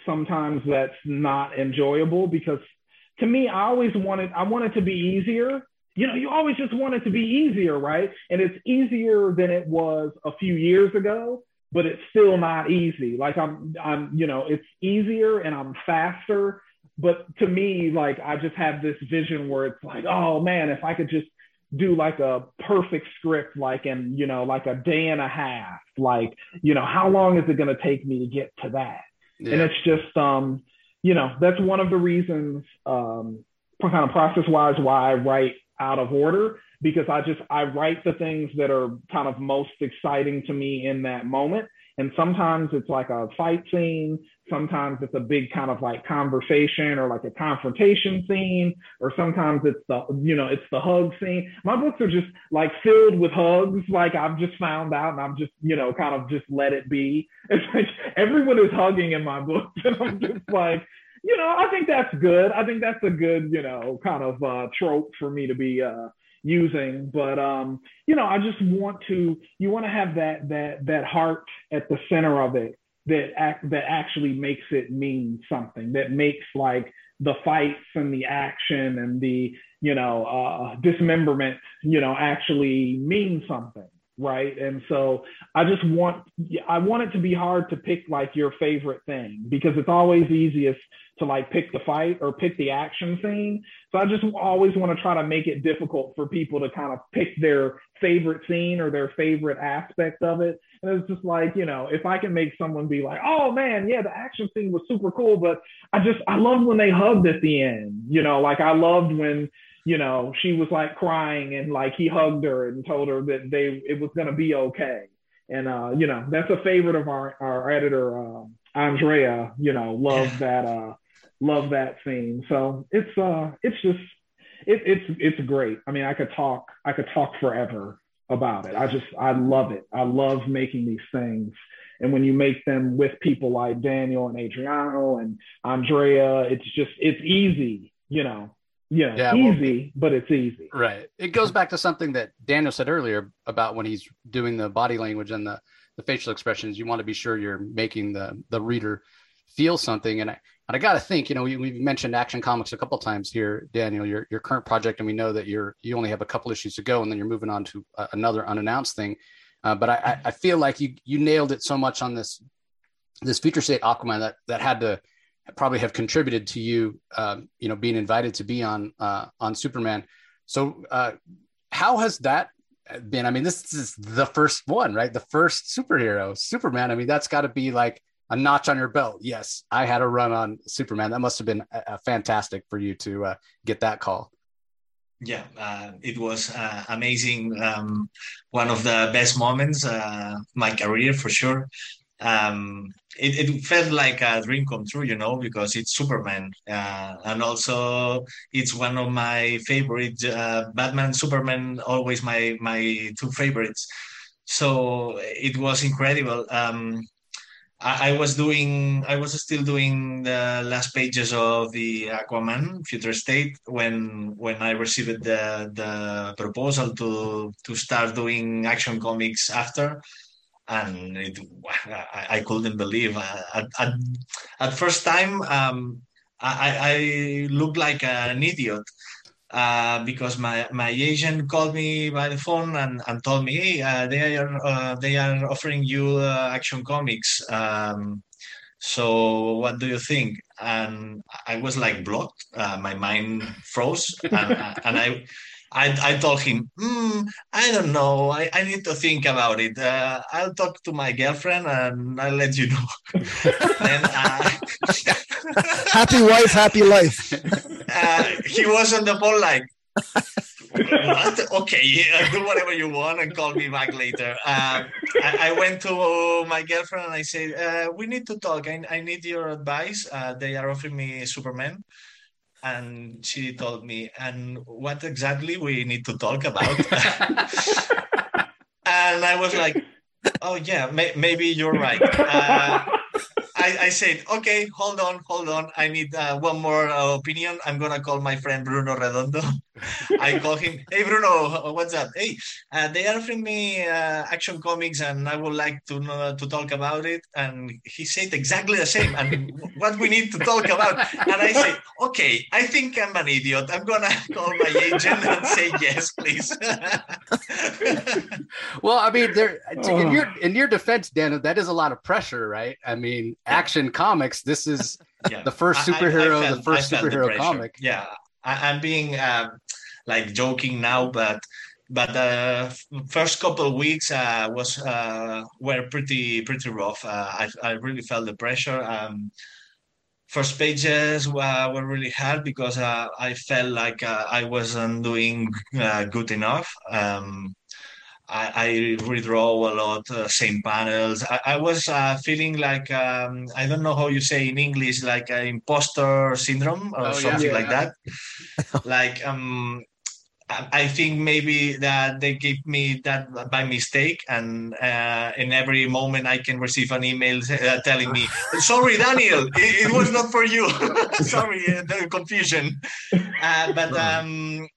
sometimes that's not enjoyable because to me I always wanted I wanted to be easier. You know, you always just want it to be easier, right? And it's easier than it was a few years ago, but it's still not easy. Like I'm I'm you know, it's easier and I'm faster, but to me like I just have this vision where it's like, oh man, if I could just do like a perfect script like in you know like a day and a half like you know how long is it going to take me to get to that yeah. and it's just um you know that's one of the reasons um kind of process wise why i write out of order because i just i write the things that are kind of most exciting to me in that moment and sometimes it's like a fight scene. Sometimes it's a big kind of like conversation or like a confrontation scene. Or sometimes it's the, you know, it's the hug scene. My books are just like filled with hugs. Like I've just found out and I'm just, you know, kind of just let it be. *laughs* It's like everyone is hugging in my books. *laughs* And I'm just like, you know, I think that's good. I think that's a good, you know, kind of uh, trope for me to be uh, using but um you know i just want to you want to have that that that heart at the center of it that act that actually makes it mean something that makes like the fights and the action and the you know uh dismemberment you know actually mean something right? And so i just want i want it to be hard to pick like your favorite thing because it's always easiest to like pick the fight or pick the action scene. So i just always want to try to make it difficult for people to kind of pick their favorite scene or their favorite aspect of it. And it's just like you know if i can make someone be like oh man yeah the action scene was super cool but i just i loved when they hugged at the end you know? Like i loved when you know, she was like crying and like he hugged her and told her that they it was gonna be okay. And uh, you know, that's a favorite of our our editor, uh, Andrea. You know, love that uh, love that scene. So it's uh, it's just it, it's it's great. I mean, I could talk I could talk forever about it. I just I love it. I love making these things. And when you make them with people like Daniel and Adriano and Andrea, it's just it's easy, you know. Yeah, yeah easy, well, but it's easy. Right. It goes back to something that Daniel said earlier about when he's doing the body language and the, the facial expressions. You want to be sure you're making the the reader feel something. And I and I got to think, you know, we, we've mentioned Action Comics a couple times here, Daniel. Your your current project, and we know that you're you only have a couple issues to go, and then you're moving on to uh, another unannounced thing. Uh, but I, I feel like you you nailed it so much on this this future state Aquaman that that had to probably have contributed to you, um, you know, being invited to be on uh, on Superman. So, uh, how has that been? I mean, this is the first one, right? The first superhero, Superman. I mean, that's got to be like a notch on your belt. Yes, I had a run on Superman. That must have been fantastic for you to uh, get that call. Yeah, uh, it was uh, amazing. Um, one of the best moments uh, my career for sure um, it, it felt like a dream come true, you know, because it's Superman, uh, and also it's one of my favorite uh, Batman, Superman, always my my two favorites. So it was incredible. Um, I, I, was doing, I was still doing the last pages of the Aquaman Future State when when I received the the proposal to to start doing action comics after and it, I, I, couldn't believe uh, at, at, at first time um, I, I looked like an idiot uh, because my, my agent called me by the phone and, and told me hey uh, they are uh, they are offering you uh, action comics. Um, so what do you think? And I was like blocked uh, my mind froze. And, *laughs* and I I, I told him, mm, I don't know. I, I need to think about it. Uh, I'll talk to my girlfriend and I'll let you know. *laughs* then, uh, *laughs* happy wife, happy life. *laughs* Uh, he was on the phone like, what? Okay, do whatever you want and call me back later. Uh, I, I, went to my girlfriend and I said, uh, we need to talk. I, I need your advice. Uh, they are offering me Superman and she told me, and what exactly we need to talk about? *laughs* and I was like, oh yeah, may- maybe you're right. Uh, I, I, said, okay, hold on, hold on. I need uh, one more uh, opinion. I'm gonna call my friend Bruno Redondo. I call him, hey Bruno, what's up? Hey, uh, they are offering me uh, action comics, and I would like to know, to talk about it. And he said exactly the same. And what we need to talk about. And I said, okay, I think I'm an idiot. I'm gonna *laughs* call my agent and say yes, please. *laughs* well, I mean, there in your in your defense, Dan, that is a lot of pressure, right? I mean, action comics. This is yeah. the first superhero, I, I felt, the first superhero the comic. Yeah, I, am being um, like joking now, but but the first couple of weeks uh, was uh, were pretty pretty rough. Uh, I I really felt the pressure. Um, first pages were, were really hard because uh, I felt like uh, I wasn't doing uh, good enough. Um, I, I redraw a lot, uh, same panels. I, I was uh, feeling like um, I don't know how you say in English, like an imposter syndrome or oh, something yeah. like that. like um, I think maybe that they give me that by mistake, and uh, in every moment I can receive an email uh, telling me, "Sorry, Daniel, it, it, was not for you. *laughs* Sorry, uh, the confusion." Uh, but um,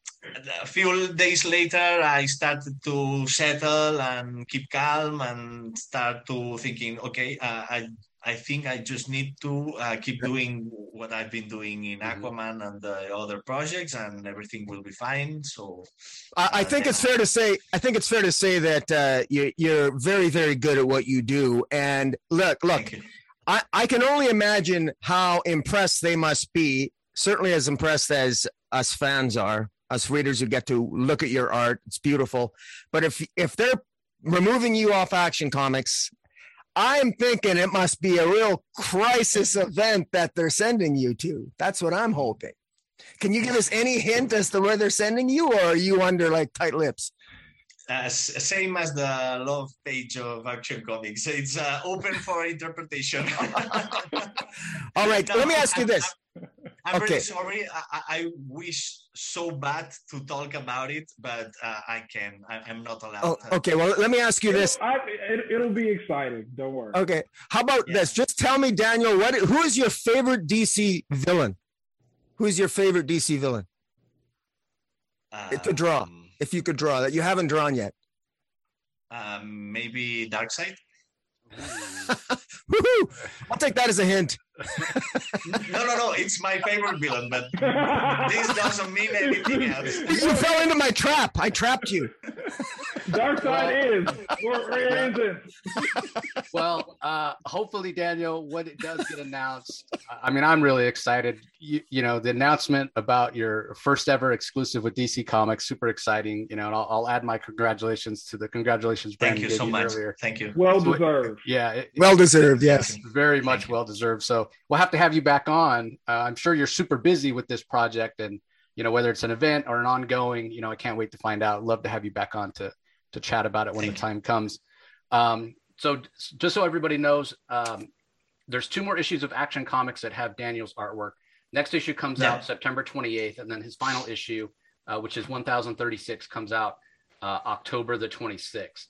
a few days later, I started to settle and keep calm and start to thinking, okay, uh, I I think I just need to uh, keep doing what I've been doing in mm-hmm. Aquaman and the other projects, and everything will be fine. So, uh, I think yeah. it's fair to say. I think it's fair to say that uh, you, you're very, very good at what you do. And look, look, I, I can only imagine how impressed they must be. Certainly, as impressed as us fans are us readers who get to look at your art. It's beautiful. But if if they're removing you off Action Comics, I'm thinking it must be a real crisis event that they're sending you to. That's what I'm hoping. Can you give us any hint as to where they're sending you, or are you under like tight lips? Uh, same as the love page of Action Comics. It's uh, open for *laughs* interpretation. All right, no, *laughs* let me ask you this. I'm okay. really sorry. I, I, wish so bad to talk about it, but uh, I can. I, am not allowed. Oh, to. okay. Well, let me ask you this. I, it, will be exciting. Don't worry. Okay. How about yeah. this? Just tell me, Daniel, what? Who is your favorite DC villain? Who is your favorite DC villain? Um, to draw, if you could draw that you haven't drawn yet. Um, maybe Darkseid. *laughs* I'll take that as a hint. No, no, no. It's my favorite villain, but this doesn't mean anything *laughs* else. You fell into my trap. I trapped you. Darkseid is or, isn't. *laughs* well, uh, hopefully, Daniel, when it does get announced, I mean, I'm really excited. You, you, know, the announcement about your first ever exclusive with DC Comics, super exciting. You know, and I'll, I'll add my congratulations to the congratulations. Thank you so much. Earlier. Thank you. Well deserved. Yeah, it, well deserved. Yes, very much well deserved. So we'll have to have you back on. Uh, I'm sure you're super busy with this project and you know whether it's an event or an ongoing you know i can't wait to find out love to have you back on to to chat about it when Thank the time you. comes um, so just so everybody knows, um, there's two more issues of Action Comics that have Daniel's artwork. Next issue comes yeah. out September 28th, and then his final issue, uh, which is 1036, comes out uh, October the 26th.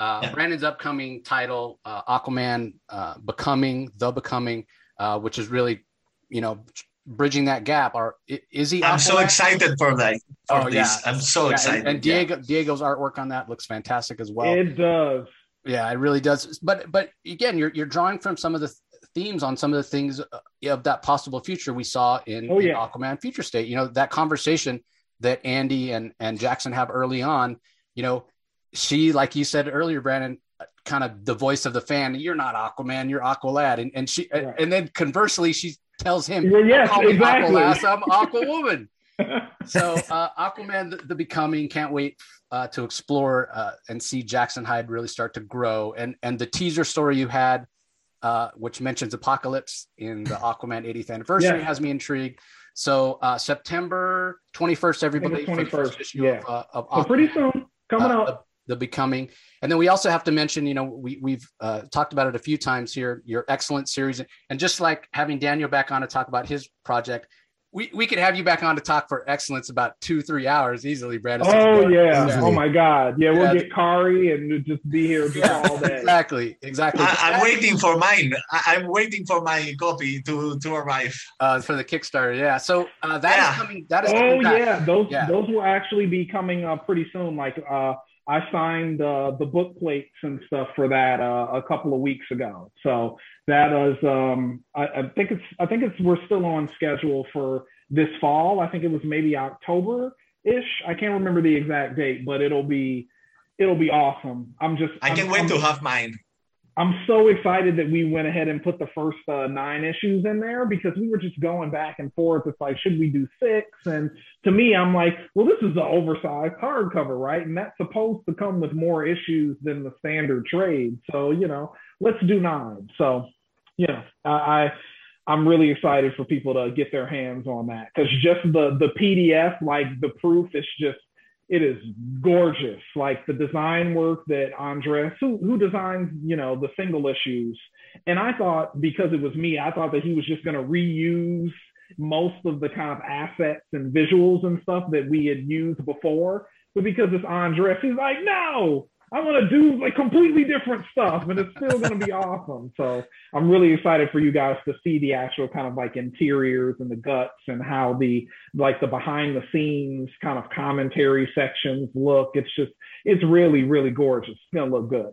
Uh, yeah. Brandon's upcoming title, uh, Aquaman uh, Becoming, The Becoming, uh, which is really, you know, bridging that gap. Are is he? I'm Aquaman? so excited for that. For oh this. yeah, I'm so yeah, excited. And, and Diego yeah. Diego's artwork on that looks fantastic as well. It does. Yeah, it really does. But but again, you're you're drawing from some of the themes on some of the things uh, of that possible future we saw in, oh, yeah. in Aquaman Future State. You know that conversation that Andy and and Jackson have early on. You know, she like you said earlier, Brandon, kind of the voice of the fan. You're not Aquaman, you're Aqualad, and and she right. and then conversely, she tells him, well, "Yes, exactly. Aqualad, I'm *laughs* Aquawoman." *laughs* so uh, Aquaman, the, the, Becoming, can't wait uh, to explore uh, and see Jackson Hyde really start to grow. And and the teaser story you had, uh, which mentions apocalypse in the *laughs* Aquaman 80th anniversary, yeah. has me intrigued. So uh, September 21st, everybody, 21st, issue yeah. of, uh, of so pretty soon coming out. The, the, Becoming, and then we also have to mention, you know, we we've talked about it a few times here. Your excellent series, and just like having Daniel back on to talk about his project, we, we could have you back on to talk for excellence about two three hours easily, Brad. Oh yeah. yeah. oh my God, yeah, we'll yeah. get Khary and just be here just all day. exactly, exactly. I, am waiting for mine. I, am waiting for my copy to to arrive. Uh, for the Kickstarter, yeah. So uh, that yeah. is coming. That is. Oh yeah, those those will actually be coming up pretty soon. Like uh, I signed uh, the book plates and stuff for that uh, a couple of weeks ago. So that is um, I, I, think it's I think it's we're still on schedule for this fall. I think it was maybe October ish. I can't remember the exact date, but it'll be it'll be awesome. I'm just I can't I'm, wait I'm, to have mine. I'm so excited that we went ahead and put the first uh, nine issues in there because we were just going back and forth. It's like, should we do six? And to me, I'm like, well, this is an oversized hardcover, right? And that's supposed to come with more issues than the standard trade. So, you know, let's do nine. So you know, I, I am really excited for people to get their hands on that because just the the PDF, like the proof, is just it is gorgeous. Like the design work that Andres, who who designs, you know, the single issues, and I thought because it was me, I thought that he was just going to reuse most of the kind of assets and visuals and stuff that we had used before. But because it's Andres, he's like, no, I want to do like completely different stuff, and it's still going to be *laughs* awesome. So I'm really excited for you guys to see the actual kind of like interiors and the guts and how the like the behind the scenes kind of commentary sections look. It's just it's really really gorgeous. It's going to look good.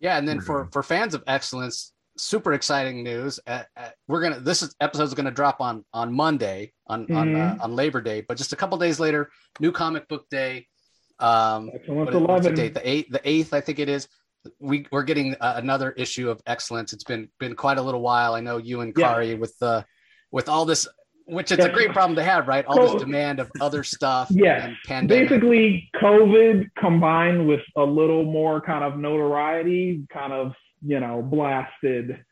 Yeah, and then for for fans of excellence, super exciting news. Uh, uh, we're gonna this is, episode is gonna drop on on Monday on mm-hmm. on uh, on Labor Day, but just a couple days later, new comic book day um, what's the date? The eighth, the eighth, I think it is. We we're getting uh, another issue of excellence. It's been been quite a little while. I know you and Khary yeah. with the uh, with all this, which it's yeah. a great problem to have, right? All so, this demand of other stuff. *laughs* Yeah, basically COVID combined with a little more kind of notoriety, kind of you know blasted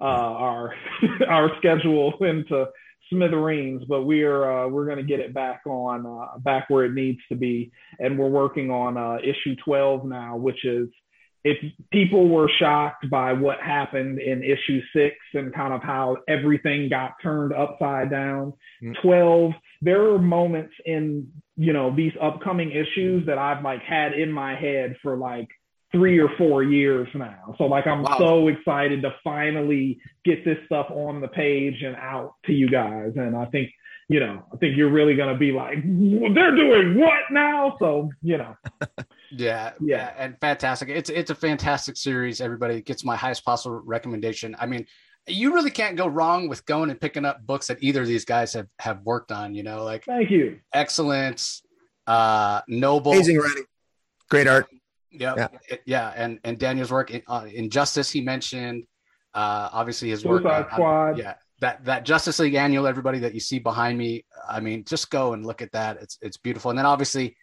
uh, our *laughs* our schedule into smithereens, but we are uh, we're going to get it back on uh, back where it needs to be, and we're working on uh, issue 12 now, which is if people were shocked by what happened in issue six and kind of how everything got turned upside down, mm-hmm. 12 there are moments in you know these upcoming issues that I've like had in my head for like three or four years now. So like I'm wow. so excited to finally get this stuff on the page and out to you guys. And I think, you know, I think you're really gonna be like, they're doing what now? So, you know. *laughs* yeah, yeah, and fantastic. It's it's a fantastic series. Everybody gets my highest possible recommendation. I mean, you really can't go wrong with going and picking up books that either of these guys have have worked on, you know, like thank you. Excellence, uh noble amazing writing. Great art Yep. Yeah, yeah, and and Daniel's work in, uh, Injustice he mentioned. Uh, obviously his work. On, Squad. yeah, that that Justice League annual. Everybody that you see behind me, I mean, just go and look at that. It's it's beautiful. And then obviously,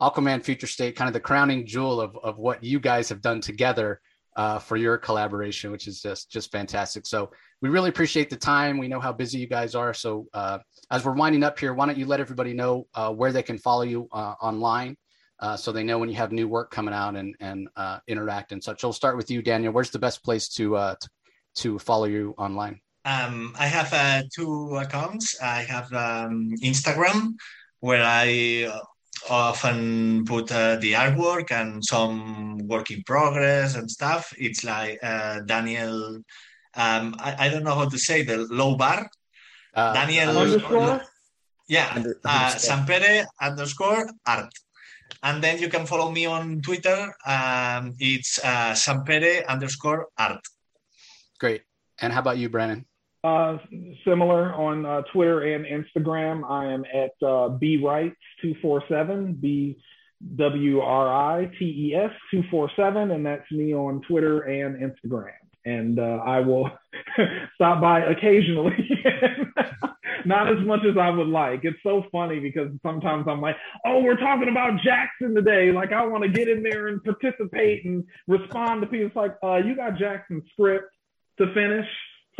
Aquaman Future State, kind of the crowning jewel of of what you guys have done together uh, for your collaboration, which is just just fantastic. So we really appreciate the time. We know how busy you guys are. So uh, as we're winding up here, why don't you let everybody know uh, where they can follow you uh, online? Uh, so they know when you have new work coming out and and uh, interact and such. I'll start with you, Daniel. Where's the best place to uh, to, to follow you online? Um, I have uh, two accounts. I have um, Instagram, where I uh, often put uh, the artwork and some work in progress and stuff. It's like uh, Daniel. Um, I, I, don't know how to say the low bar. Uh, Daniel underscore. Yeah, Under, uh, Sampere underscore art. And then you can follow me on Twitter. Um, it's uh, Sampere underscore art. Great. And how about you, Brandon? Uh, similar on uh, Twitter and Instagram. I am at uh, bwrites247, B W R I T E S 247, and that's me on Twitter and Instagram. And uh, I will *laughs* stop by occasionally. *laughs* Not as much as I would like. It's so funny because sometimes I'm like, oh, we're talking about Jackson today. Like, I want to get in there and participate and respond to people. It's like, uh, you got Jackson's script to finish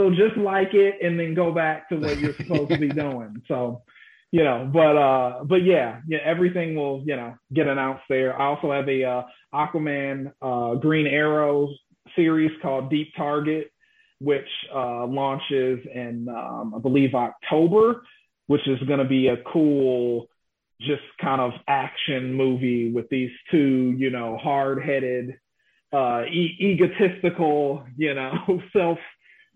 so just like it and then go back to what you're supposed to be *laughs* doing. So, you know, but uh, but yeah, yeah, everything will you know get announced there. I also have a uh, Aquaman uh, Green Arrows series called Deep Target, which uh, launches in um, I believe October, which is going to be a cool just kind of action movie with these two, you know, hard-headed, uh, e- egotistical, you know, *laughs* self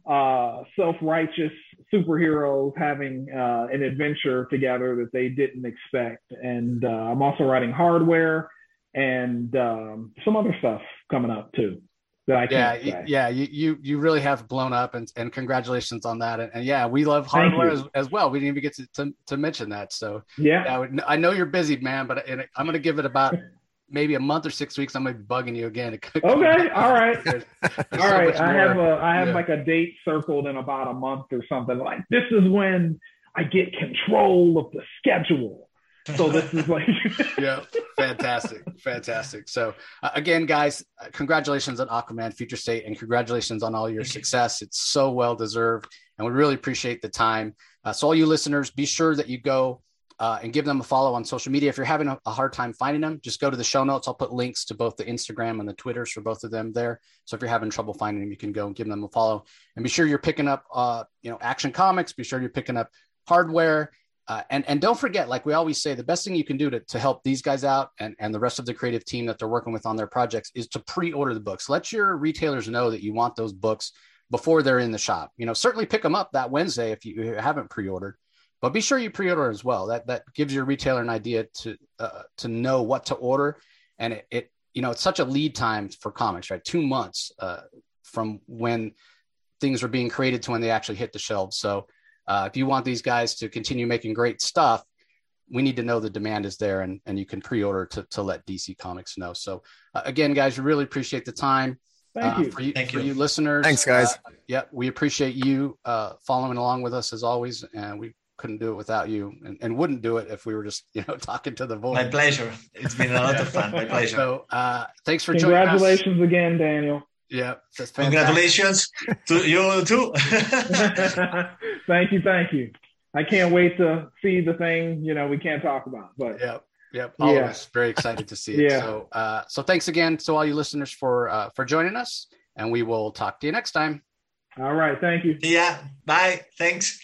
uh, self-righteous superheroes having uh, an adventure together that they didn't expect. And uh, I'm also writing hardware and um, some other stuff coming up too. That I yeah, yeah, you, you you really have blown up, and, and congratulations on that. And, and yeah, we love hardware as, as, well. We didn't even get to, to, to mention that. So yeah, yeah I know you're busy, man, but I'm going to give it about *laughs* maybe a month or six weeks, I'm gonna be bugging you again. *laughs* okay, all right, all right. I have a I have yeah. like a date circled in about a month or something. Like this is when I get control of the schedule. So this is like *laughs* yeah, fantastic, fantastic. So uh, again, guys, uh, congratulations on Aquaman Future State, and congratulations on all your success. It's so well deserved, and we really appreciate the time. Uh, so all you listeners, be sure that you go uh, and give them a follow on social media. If you're having a, a, hard time finding them, just go to the show notes. I'll put links to both the Instagram and the Twitters for both of them there. So if you're having trouble finding them, you can go and give them a follow. And be sure you're picking up, uh, you know, Action Comics. Be sure you're picking up hardware. Uh, and and don't forget, like we always say, the best thing you can do to, to help these guys out and, and the rest of the creative team that they're working with on their projects is to pre-order the books. Let your retailers know that you want those books before they're in the shop. You know, certainly pick them up that Wednesday if you haven't pre-ordered but be sure you pre-order as well. That that gives your retailer an idea to uh, to know what to order, and it, it, you know it's such a lead time for comics, right? Two months uh, from when things are being created to when they actually hit the shelves. So uh, if you want these guys to continue making great stuff, we need to know the demand is there, and and you can pre-order to to let DC Comics know. So uh, again, guys, we really appreciate the time. Thank uh, you. For you, Thank for you. you listeners. Thanks, guys. Uh, yeah, we appreciate you uh, following along with us as always, and we couldn't do it without you and, and wouldn't do it if we were just you know *laughs* talking to the voice my pleasure it's been a lot of fun my pleasure so uh thanks for Congratulations joining us. congratulations again daniel yeah congratulations to you too. *laughs* Thank you thank you. I can't wait to see the thing you know we can't talk about but yep yep. All yeah. of us very excited to see it. *laughs* Yeah. so uh so thanks again to all you listeners for uh for joining us and we will talk to you next time. All right thank you. Yeah bye. Thanks